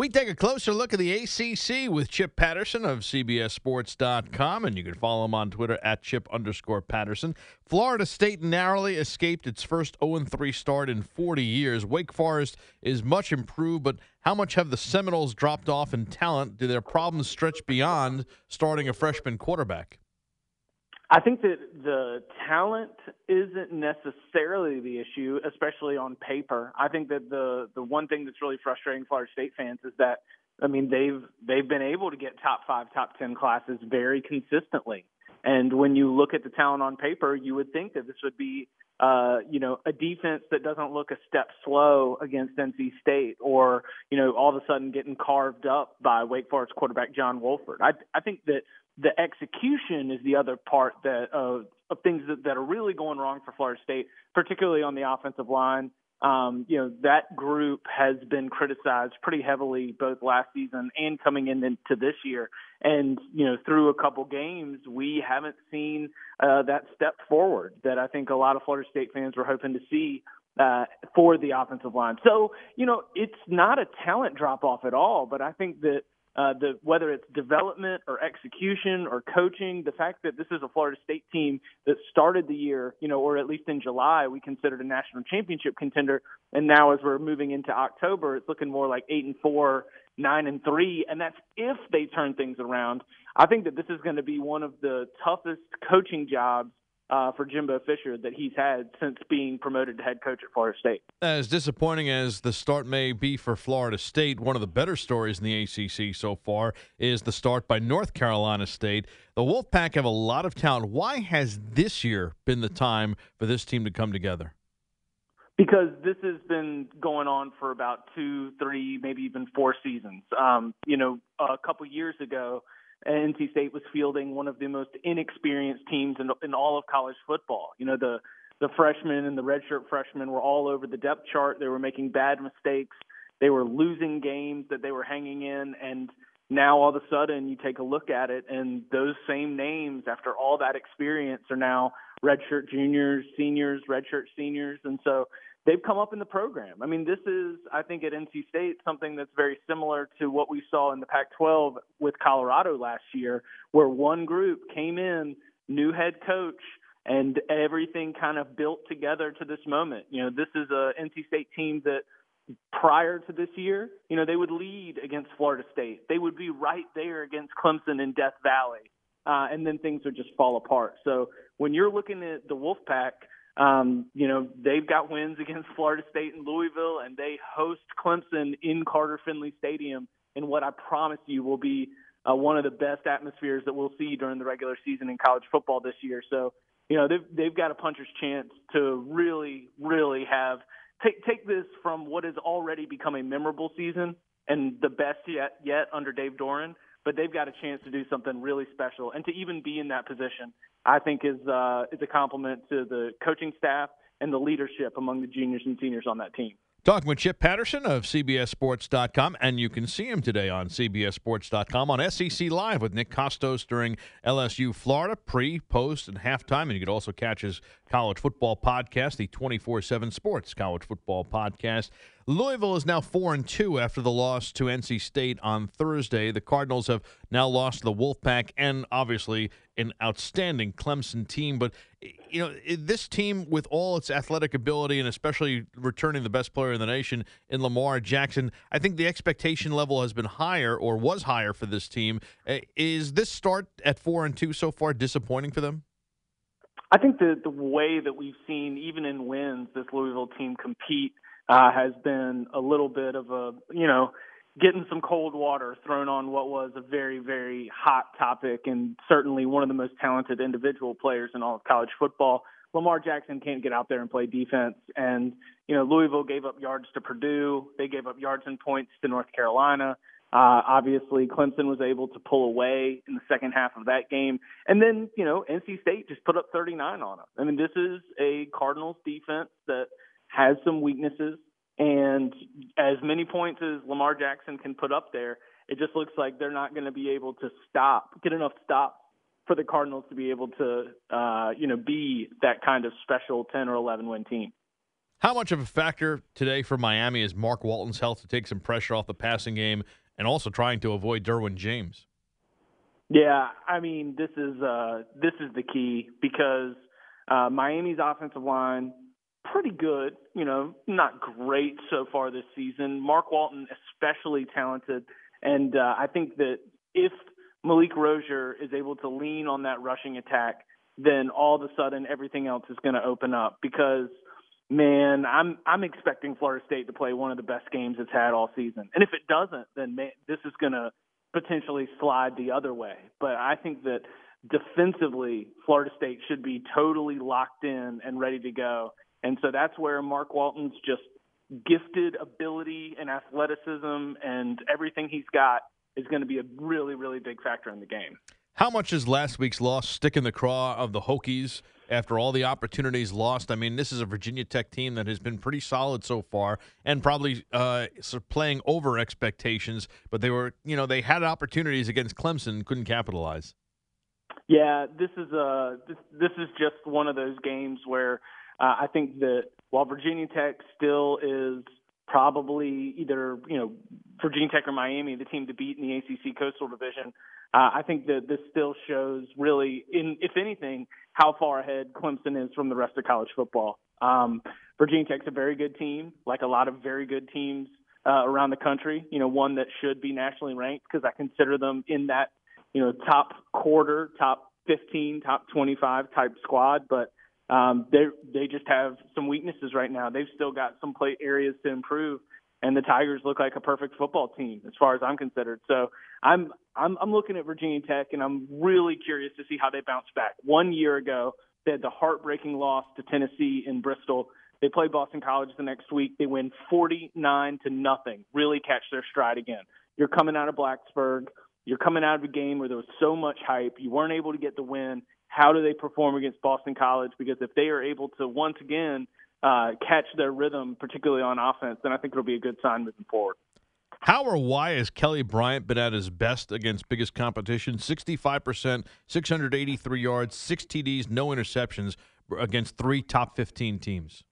We take a closer look at the ACC with Chip Patterson of CBSSports.com, and you can follow him on Twitter at Chip underscore Patterson. Florida State narrowly escaped its first 0 3 start in 40 years. Wake Forest is much improved, but how much have the Seminoles dropped off in talent? Do their problems stretch beyond starting a freshman quarterback? I think that the talent isn't necessarily the issue, especially on paper. I think that the the one thing that's really frustrating Florida State fans is that I mean they've they've been able to get top five, top ten classes very consistently. And when you look at the talent on paper, you would think that this would be uh, you know, a defense that doesn't look a step slow against NC State, or you know, all of a sudden getting carved up by Wake Forest quarterback John Wolford. I I think that the execution is the other part that of, of things that, that are really going wrong for Florida State, particularly on the offensive line. Um, you know, that group has been criticized pretty heavily both last season and coming in into this year. And, you know, through a couple games, we haven't seen uh, that step forward that I think a lot of Florida State fans were hoping to see uh, for the offensive line. So, you know, it's not a talent drop off at all, but I think that uh, the whether it's development or execution or coaching, the fact that this is a Florida State team that started the year, you know, or at least in July, we considered a national championship contender, and now as we're moving into October, it's looking more like eight and four, nine and three, and that's if they turn things around. I think that this is going to be one of the toughest coaching jobs uh, for Jimbo Fisher that he's had since being promoted to head coach at Florida State. As disappointing as the start may be for Florida State, one of the better stories in the ACC so far is the start by North Carolina State. The Wolfpack have a lot of talent. Why has this year been the time for this team to come together? Because this has been going on for about two, three, maybe even four seasons. Um, you know, a couple years ago, NC State was fielding one of the most inexperienced teams in, in all of college football. You know, the the freshmen and the redshirt freshmen were all over the depth chart. They were making bad mistakes. They were losing games that they were hanging in, and now all of a sudden you take a look at it, and those same names, after all that experience, are now redshirt juniors, seniors, redshirt seniors, and so they've come up in the program. I mean, this is, I think, at NC State, something that's very similar to what we saw in the Pac 12 with Colorado last year, where one group came in, new head coach, and everything kind of built together to this moment. You know, this is a NC State team that prior to this year, you know, they would lead against Florida State. They would be right there against Clemson in Death Valley. Uh, and then things would just fall apart. So when you're looking at the Wolfpack, um, you know, they've got wins against Florida State and Louisville, and they host Clemson in Carter Finley Stadium in what I promise you will be uh, one of the best atmospheres that we'll see during the regular season in college football this year. So, you know, they've they've got a puncher's chance to really, really have take take this from what has already become a memorable season and the best yet yet under Dave Doeren. but they've got a chance to do something really special and to even be in that position I think is uh, is a compliment to the coaching staff and the leadership among the juniors and seniors on that team. Talking with Chip Patterson of CBSSports.com, and you can see him today on CBSSports.com on SEC Live with Nick Kostos during LSU Florida, pre, post, and halftime. And you could also catch his college football podcast, the 24 7 Sports College Football Podcast. Louisville is now 4 and 2 after the loss to NC State on Thursday. The Cardinals have now lost the Wolfpack and obviously an outstanding Clemson team. But, you know, this team, with all its athletic ability and especially returning the best player in the nation in Lamar Jackson, I think the expectation level has been higher or was higher for this team. Uh, is this start at 4 and 2 so far disappointing for them? I think the the way that we've seen, even in wins, this Louisville team compete uh, has been a little bit of a, you know, getting some cold water thrown on what was a very, very hot topic and certainly one of the most talented individual players in all of college football. Lamar Jackson can't get out there and play defense. And, you know, Louisville gave up yards to Purdue. They gave up yards and points to North Carolina. Uh, obviously, Clemson was able to pull away in the second half of that game. And then, you know, NC State just put up 39 on them. I mean, this is a Cardinals defense that – has some weaknesses, and as many points as Lamar Jackson can put up there, it just looks like they're not going to be able to stop, get enough stops for the Cardinals to be able to, uh, you know, be that kind of special 10 or 11 win team. How much of a factor today for Miami is Mark Walton's health to take some pressure off the passing game and also trying to avoid Derwin James? Yeah, I mean this is uh, this is the key because uh, Miami's offensive line pretty good, you know, not great so far this season. Mark Walton especially talented, and uh, I think that if Malik Rosier is able to lean on that rushing attack, then all of a sudden everything else is going to open up because man, I'm I'm expecting Florida State to play one of the best games it's had all season. And if it doesn't, then man, this is going to potentially slide the other way. But I think that defensively, Florida State should be totally locked in and ready to go. And so that's where Mark Walton's just gifted ability and athleticism and everything he's got is going to be a really, really big factor in the game. How much is last week's loss stick in the craw of the Hokies after all the opportunities lost? I mean, this is a Virginia Tech team that has been pretty solid so far and probably uh, playing over expectations, but they were, you know, they had opportunities against Clemson, couldn't capitalize. Yeah, this is a this, this is just one of those games where uh, I think that while Virginia Tech still is probably either you know Virginia Tech or Miami, the team to beat in the ACC Coastal Division. Uh, I think that this still shows really, in if anything, how far ahead Clemson is from the rest of college football. Um, Virginia Tech's a very good team, like a lot of very good teams uh, around the country. You know, one that should be nationally ranked because I consider them in that you know top quarter, top 15, top 25 type squad, but um, they they just have some weaknesses right now. They've still got some play areas to improve, and the Tigers look like a perfect football team as far as I'm considered. So I'm I'm I'm looking at Virginia Tech, and I'm really curious to see how they bounce back. One year ago, they had the heartbreaking loss to Tennessee in Bristol. They play Boston College the next week. They win 49 to nothing. Really catch their stride again. You're coming out of Blacksburg. You're coming out of a game where there was so much hype. You weren't able to get the win, how do they perform against Boston College? Because if they are able to once again uh, catch their rhythm, particularly on offense, then I think it'll be a good sign moving forward. How or why has Kelly Bryant been at his best against biggest competition? 65%, 683 yards, six TDs, no interceptions against three top 15 teams.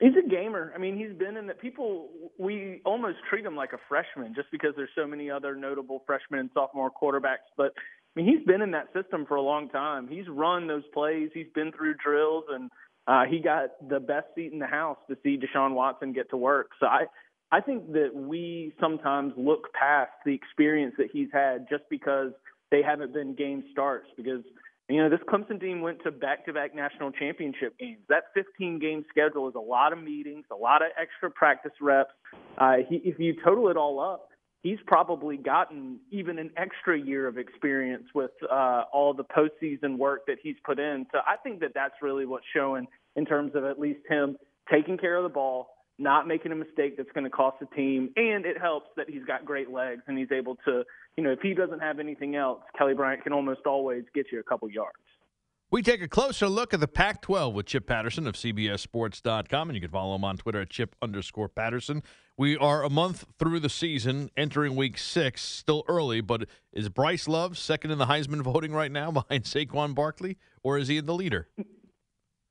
He's a gamer. I mean, he's been in that. People we almost treat him like a freshman just because there's so many other notable freshman and sophomore quarterbacks. But I mean, he's been in that system for a long time. He's run those plays. He's been through drills, and uh, he got the best seat in the house to see Deshaun Watson get to work. So I, I think that we sometimes look past the experience that he's had just because they haven't been game starts. Because you know this Clemson team went to back-to-back national championship games. That 15-game schedule is a lot of meetings, a lot of extra practice reps. Uh, he, if you total it all up he's probably gotten even an extra year of experience with uh, all the postseason work that he's put in. So I think that that's really what's showing in terms of at least him taking care of the ball, not making a mistake that's going to cost the team, and it helps that he's got great legs and he's able to, you know, if he doesn't have anything else, Kelly Bryant can almost always get you a couple yards. We take a closer look at the Pac 12 with Chip Patterson of CBSSports.com, and you can follow him on Twitter at Chip underscore Patterson. We are a month through the season, entering week six, still early, but is Bryce Love second in the Heisman voting right now behind Saquon Barkley, or is he in the leader?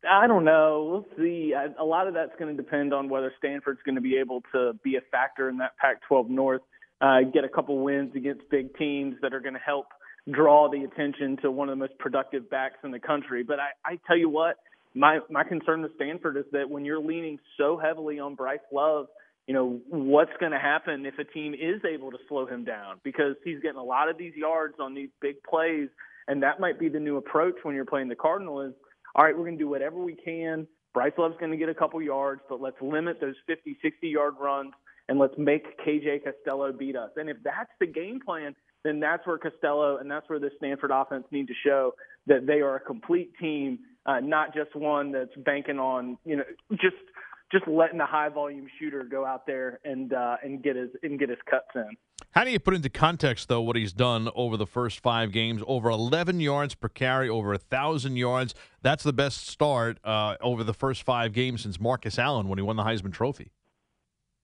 I don't know. We'll see. I, a lot of that's going to depend on whether Stanford's going to be able to be a factor in that Pac 12 North, uh, get a couple wins against big teams that are going to help draw the attention to one of the most productive backs in the country. But I, I tell you what, my, my concern with Stanford is that when you're leaning so heavily on Bryce Love – you know, what's going to happen if a team is able to slow him down because he's getting a lot of these yards on these big plays. And that might be the new approach when you're playing the Cardinal is, all right, we're going to do whatever we can. Bryce Love's going to get a couple yards, but let's limit those 50, 60 yard runs and let's make KJ Costello beat us. And if that's the game plan, then that's where Costello and that's where the Stanford offense need to show that they are a complete team, uh, not just one that's banking on, you know, just – just letting the high volume shooter go out there and uh, and get his and get his cuts in. How do you put into context though what he's done over the first five games? Over 11 yards per carry, over a thousand yards. That's the best start uh, over the first five games since Marcus Allen when he won the Heisman Trophy.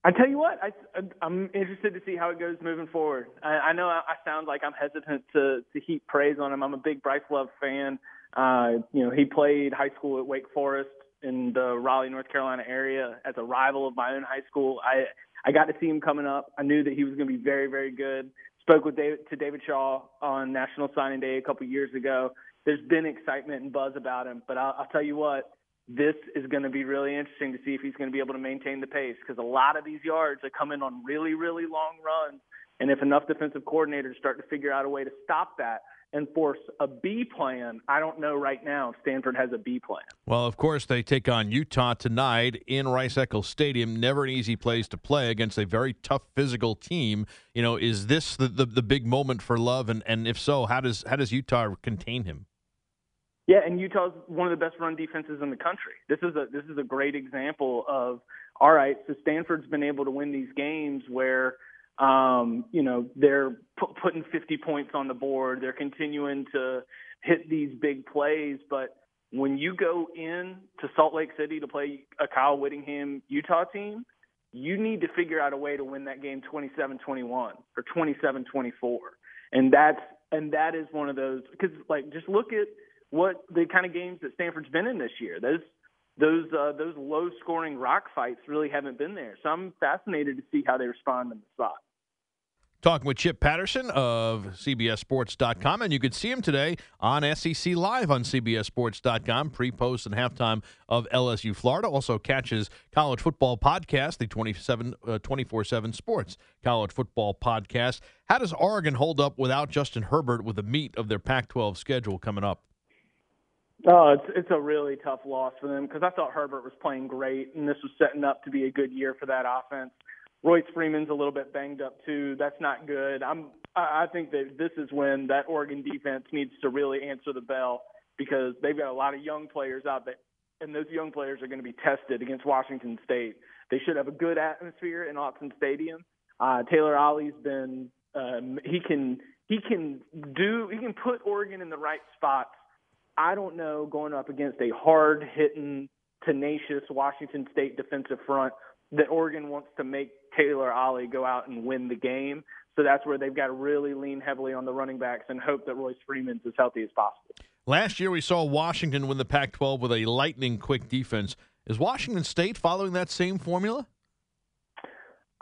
I tell you what, I, I'm interested to see how it goes moving forward. I, I know I sound like I'm hesitant to to heap praise on him. I'm a big Bryce Love fan. Uh, you know, he played high school at Wake Forest in the Raleigh, North Carolina area as a rival of my own high school. I I got to see him coming up. I knew that he was going to be very, very good. Spoke with David to David Shaw on National Signing Day a couple years ago. There's been excitement and buzz about him, but I'll, I'll tell you what, this is going to be really interesting to see if he's going to be able to maintain the pace because a lot of these yards are coming on really, really long runs. And if enough defensive coordinators start to figure out a way to stop that, and force a B plan. I don't know right now Stanford has a B plan. Well, of course, they take on Utah tonight in Rice Eccles Stadium. Never an easy place to play against a very tough physical team. You know, is this the, the, the big moment for Love? And, and if so, how does how does Utah contain him? Yeah, and Utah's one of the best run defenses in the country. This is a this is a great example of all right. So Stanford's been able to win these games where um, you know, they're pu- putting 50 points on the board. They're continuing to hit these big plays. But when you go in to Salt Lake City to play a Kyle Whittingham Utah team, you need to figure out a way to win that game 27-21 or 27-24. And that's and that is one of those because like just look at what the kind of games that Stanford's been in this year. Those those uh, those low scoring rock fights really haven't been there. So I'm fascinated to see how they respond in the spot. Talking with Chip Patterson of CBSSports.com, and you could see him today on SEC Live on CBSSports.com, pre, post, and halftime of LSU Florida. Also catches College Football Podcast, the 27, uh, 24-7 Sports College Football Podcast. How does Oregon hold up without Justin Herbert with the meat of their Pac-12 schedule coming up? Oh, it's it's a really tough loss for them because I thought Herbert was playing great, and this was setting up to be a good year for that offense. Royce Freeman's a little bit banged up too. That's not good. I'm I think that this is when that Oregon defense needs to really answer the bell because they've got a lot of young players out there, and those young players are going to be tested against Washington State. They should have a good atmosphere in Autzen Stadium. Uh, Taylor Ollie has been um, he can he can do he can put Oregon in the right spots I don't know going up against a hard hitting, tenacious Washington State defensive front that Oregon wants to make Taylor Ollie go out and win the game. So that's where they've got to really lean heavily on the running backs and hope that Royce Freeman's as healthy as possible. Last year, we saw Washington win the Pac 12 with a lightning quick defense. Is Washington State following that same formula?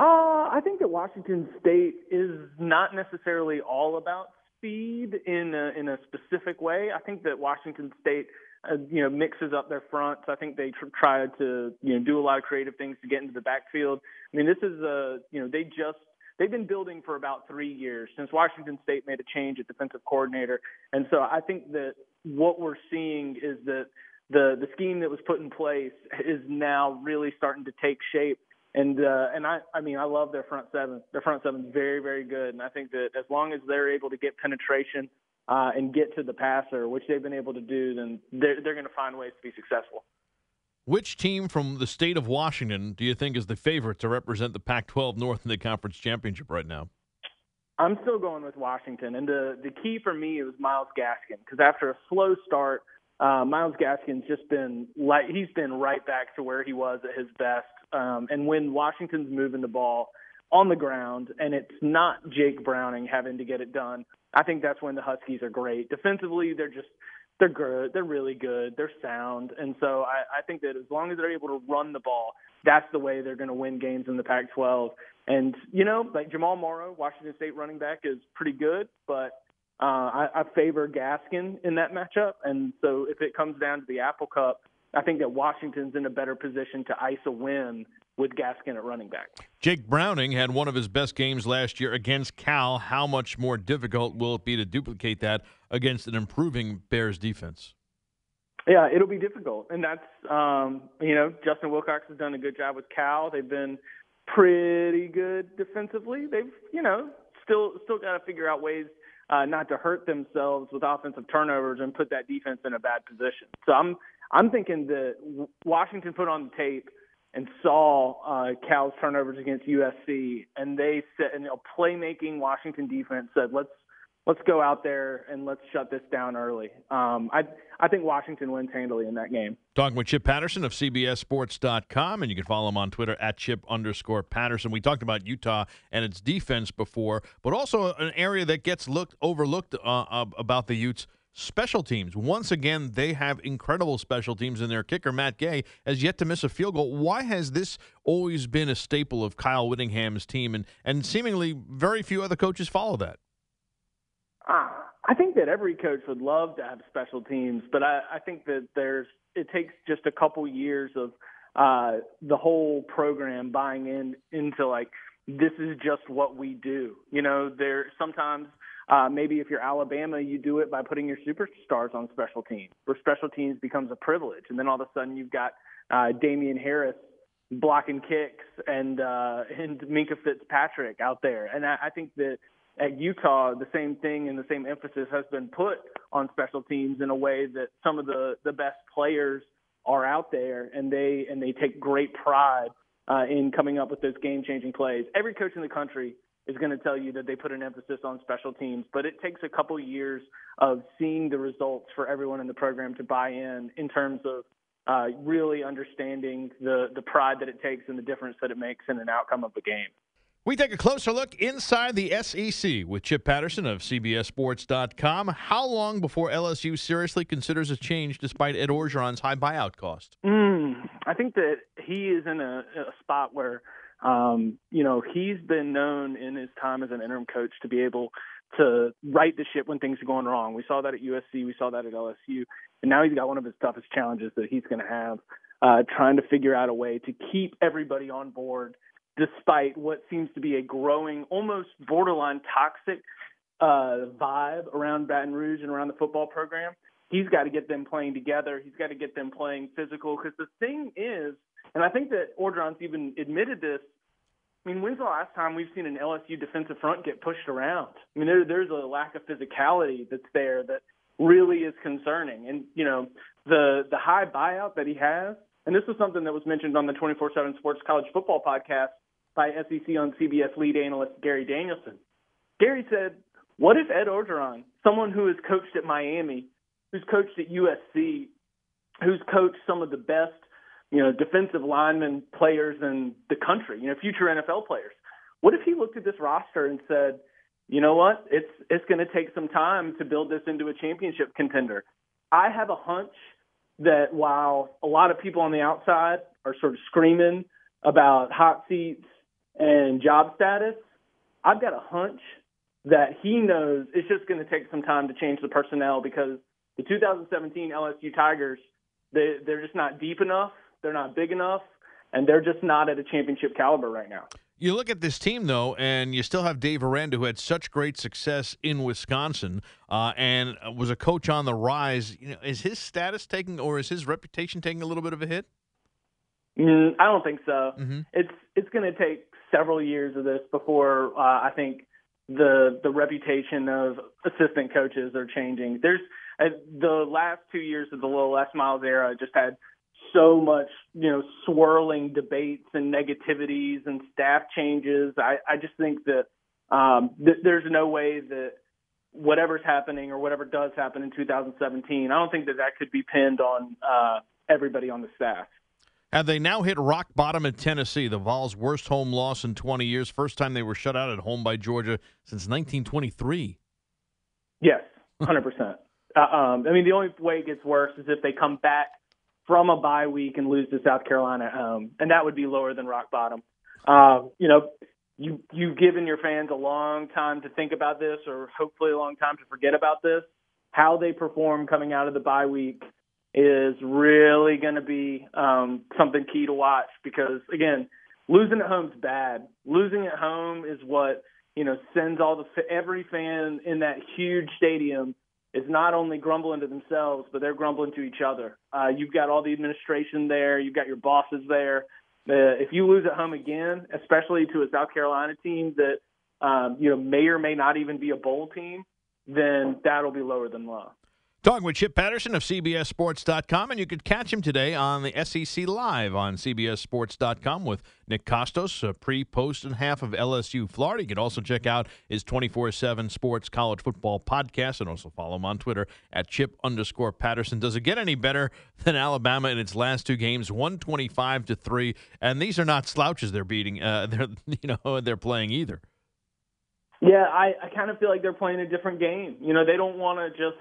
Uh, I think that Washington State is not necessarily all about speed in a, in a specific way. I think that Washington State, uh, you know, mixes up their fronts. I think they tr- try to you know do a lot of creative things to get into the backfield. I mean, this is a you know they just they've been building for about three years since Washington State made a change at defensive coordinator, and so I think that what we're seeing is that the the scheme that was put in place is now really starting to take shape and uh, and I I mean I love their front seven. Their front seven is very very good, and I think that as long as they're able to get penetration uh, and get to the passer, which they've been able to do, then they're they're going to find ways to be successful. Which team from the state of Washington do you think is the favorite to represent the Pac-12 North in the conference championship right now? I'm still going with Washington, and the the key for me was Myles Gaskin because after a slow start, uh, Myles Gaskin's just been like he's been right back to where he was at his best um, and when Washington's moving the ball on the ground and it's not Jake Browning having to get it done, I think that's when the Huskies are great. Defensively, they're just they're good. They're really good. They're sound, and so I, I think that as long as they're able to run the ball, that's the way they're going to win games in the Pac-12. And you know, like Jamal Morrow, Washington State running back, is pretty good, but uh, I, I favor Gaskin in that matchup. And so if it comes down to the Apple Cup, I think that Washington's in a better position to ice a win with Gaskin at running back. Jake Browning had one of his best games last year against Cal. How much more difficult will it be to duplicate that against an improving Bears defense? Yeah, it'll be difficult, and that's um, you know Justin Wilcox has done a good job with Cal. They've been pretty good defensively. They've you know still still got to figure out ways uh, not to hurt themselves with offensive turnovers and put that defense in a bad position. So I'm I'm thinking that Washington put on the tape and saw uh, Cal's turnovers against USC, and they said, and a playmaking Washington defense said, "Let's let's go out there and let's shut this down early." Um, I I think Washington wins handily in that game. Talking with Chip Patterson of CBSSports.com, and you can follow him on Twitter at Chip underscore Patterson. We talked about Utah and its defense before, but also an area that gets looked overlooked uh, about the Utes special teams. Once again, they have incredible special teams, and their kicker, Matt Gay, has yet to miss a field goal. Why has this always been a staple of Kyle Whittingham's team, and, and seemingly very few other coaches follow that? Uh, I think that every coach would love to have special teams, but I, I think that there's it takes just a couple years of uh, the whole program buying in into like this is just what we do. You know, there sometimes uh, maybe if you're Alabama, you do it by putting your superstars on special teams, where special teams becomes a privilege, and then all of a sudden you've got uh, Damien Harris blocking kicks and uh, and Minkah Fitzpatrick out there, and I, I think that at Utah, the same thing and the same emphasis has been put on special teams in a way that some of the the best players are out there, and they and they take great pride uh, in coming up with those game changing plays. Every coach in the country is going to tell you that they put an emphasis on special teams, but it takes a couple years of seeing the results for everyone in the program to buy in in terms of uh, really understanding the the pride that it takes and the difference that it makes in an outcome of the game. We take a closer look inside the SEC with Chip Patterson of CBSSports.com. How long before LSU seriously considers a change despite Ed Orgeron's high buyout cost? Mm, I think that he is in a, a spot where, um, you know, he's been known in his time as an interim coach to be able to right the ship when things are going wrong. We saw that at USC, we saw that at LSU, and now he's got one of his toughest challenges that he's going to have, uh, trying to figure out a way to keep everybody on board – despite what seems to be a growing, almost borderline toxic uh, vibe around Baton Rouge and around the football program. He's got to get them playing together. He's got to get them playing physical. Because the thing is, and I think that Orgeron's even admitted this. I mean, when's the last time we've seen an LSU defensive front get pushed around? I mean, there, there's a lack of physicality that's there that really is concerning. And you know, the the high buyout that he has, and this was something that was mentioned on the 24/7 Sports College Football podcast by SEC on CBS lead analyst Gary Danielson. Gary said, What if Ed Orgeron, someone who has coached at Miami, who's coached at USC, who's coached some of the best, you know, defensive linemen players in the country, you know, future NFL players, what if he looked at this roster and said, you know what, it's it's going to take some time to build this into a championship contender. I have a hunch that while a lot of people on the outside are sort of screaming about hot seats and job status, I've got a hunch that he knows it's just going to take some time to change the personnel because the 2017 LSU Tigers, they, they're just not deep enough, they're not big enough, and they're just not at a championship caliber right now. You look at this team, though, and you still have Dave Aranda, who had such great success in Wisconsin uh, and was a coach on the rise. You know, is his status taking, or is his reputation taking a little bit of a hit? Mm, I don't think so. Mm-hmm. It's it's going to take several years of this before uh, I think the the reputation of assistant coaches are changing. There's uh, the last two years of the Little Les Miles era just had so much you know swirling debates and negativities and staff changes. I I just think that um, th- there's no way that whatever's happening or whatever does happen in 2017, I don't think that that could be pinned on uh, everybody on the staff. Have they now hit rock bottom in Tennessee? The Vols' worst home loss in 20 years. First time they were shut out at home by Georgia since 1923. Yes, 100%. uh, um, I mean, the only way it gets worse is if they come back from a bye week and lose to South Carolina at home, and that would be lower than rock bottom. Uh, you know, you you've given your fans a long time to think about this, or hopefully a long time to forget about this. How they perform coming out of the bye week is really going to be um, something key to watch because again, losing at home is bad. Losing at home is what you know sends all the every fan in that huge stadium is not only grumbling to themselves, but they're grumbling to each other. Uh, you've got all the administration there. You've got your bosses there. Uh, if you lose at home again, especially to a South Carolina team that um, you know may or may not even be a bowl team, then that'll be lower than low. Talking with Chip Patterson of CBSSports.com, and you could catch him today on the SEC Live on CBSSports.com with Nick Kostos, a pre, post, and half of LSU Florida. You can also check out his 24 7 sports college football podcast and also follow him on Twitter at Chip underscore Patterson. Does it get any better than Alabama in its last two games, 125 to 3? And these are not slouches they're beating, uh, they're, you know, they're playing either. Yeah, I, I kind of feel like they're playing a different game. You know, they don't want to just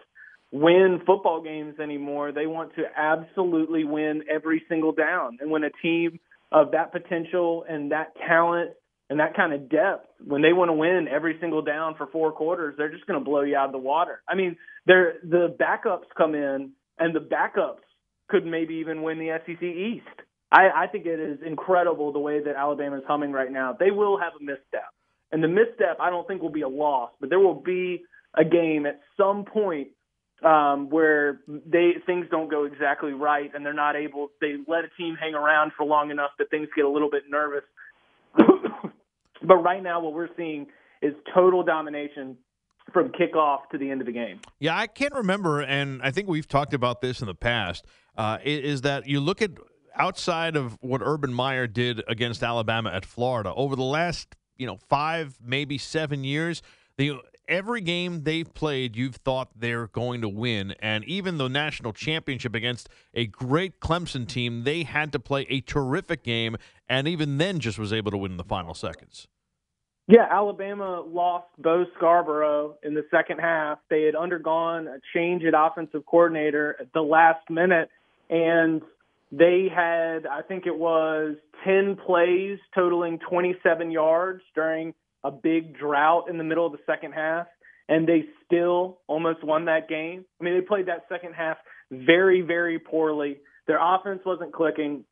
win football games anymore. They want to absolutely win every single down. And when a team of that potential and that talent and that kind of depth, when they want to win every single down for four quarters, they're just going to blow you out of the water. I mean, they're, the backups come in, and the backups could maybe even win the SEC East. I, I think it is incredible the way that Alabama is humming right now. They will have a misstep, and the misstep I don't think will be a loss, but there will be a game at some point um, where they things don't go exactly right, and they're not able. They let a team hang around for long enough that things get a little bit nervous. but right now, what we're seeing is total domination from kickoff to the end of the game. Yeah, I can't remember, and I think we've talked about this in the past. Uh, is that you look at outside of what Urban Meyer did against Alabama at Florida over the last you know five maybe seven years, the every game they've played, you've thought they're going to win. And even the national championship against a great Clemson team, they had to play a terrific game, and even then just was able to win in the final seconds. Yeah, Alabama lost Bo Scarborough in the second half. They had undergone a change at offensive coordinator at the last minute, and they had, I think it was 10 plays totaling 27 yards during a big drought in the middle of the second half, and they still almost won that game. I mean, they played that second half very, very poorly. Their offense wasn't clicking.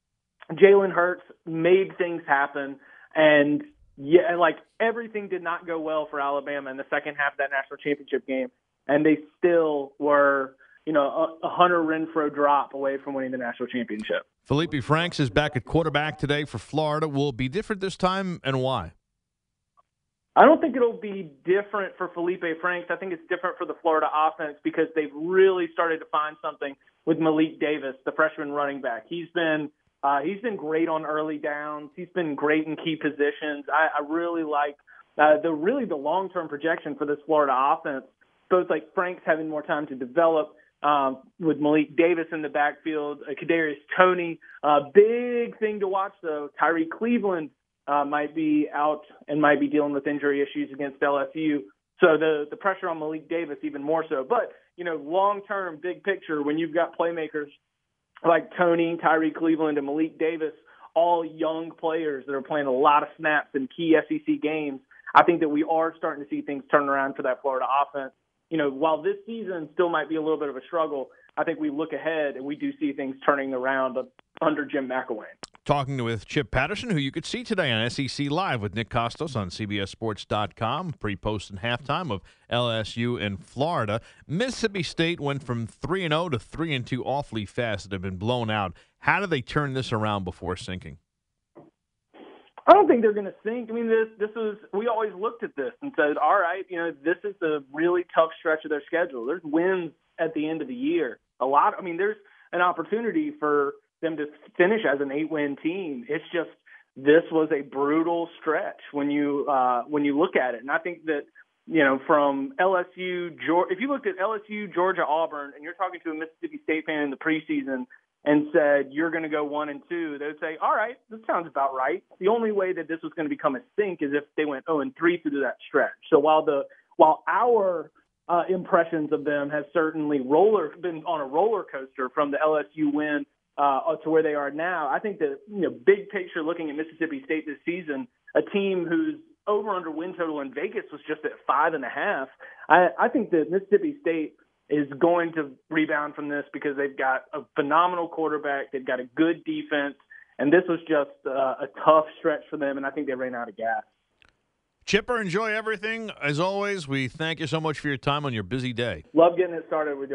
Jalen Hurts made things happen, and yeah, like everything did not go well for Alabama in the second half of that national championship game, and they still were, you know, a, Hunter Renfrow drop away from winning the national championship. Felipe Franks is back at quarterback today for Florida. Will be different this time, and why? I don't think it'll be different for Felipe Franks. I think it's different for the Florida offense because they've really started to find something with Malik Davis, the freshman running back. He's been uh, he's been great on early downs. He's been great in key positions. I, I really like uh, the really the long term projection for this Florida offense. Both like Franks having more time to develop um, with Malik Davis in the backfield, uh, Kadarius Toney. Uh, big thing to watch though, Tyrie Cleveland uh, might be out and might be dealing with injury issues against LSU. So the the pressure on Malik Davis even more so. But you know, long term, big picture, when you've got playmakers like Toney, Tyrie Cleveland, and Malik Davis, all young players that are playing a lot of snaps in key SEC games, I think that we are starting to see things turn around for that Florida offense. You know, while this season still might be a little bit of a struggle, I think we look ahead and we do see things turning around under Jim McElwain. Talking with Chip Patterson, who you could see today on SEC Live with Nick Kostos on CBSSports.com, pre, post, and halftime of LSU in Florida. Mississippi State went from 3 and 0 to 3 and 2 awfully fast and have been blown out. How do they turn this around before sinking? I don't think they're going to sink. I mean, this this is we always looked at this and said, all right, you know, this is a really tough stretch of their schedule. There's wins at the end of the year. A lot. I mean, there's an opportunity for them to finish as an eight win team. It's just this was a brutal stretch when you uh, when you look at it, and I think that you know from LSU, if you looked at LSU, Georgia, Auburn, and you're talking to a Mississippi State fan in the preseason and said you're going to go one and two, they would say, all right, this sounds about right. The only way that this was going to become a sink is if they went 0 and three through that stretch. So while the while our uh, impressions of them has certainly roller been on a roller coaster from the LSU win uh, to where they are now. I think that you know, big picture, looking at Mississippi State this season, a team whose over under win total in Vegas was just at five and a half. I, I think that Mississippi State is going to rebound from this because they've got a phenomenal quarterback, they've got a good defense, and this was just uh, a tough stretch for them, and I think they ran out of gas. Chipper, enjoy everything. As always, we thank you so much for your time on your busy day. Love getting it started with you.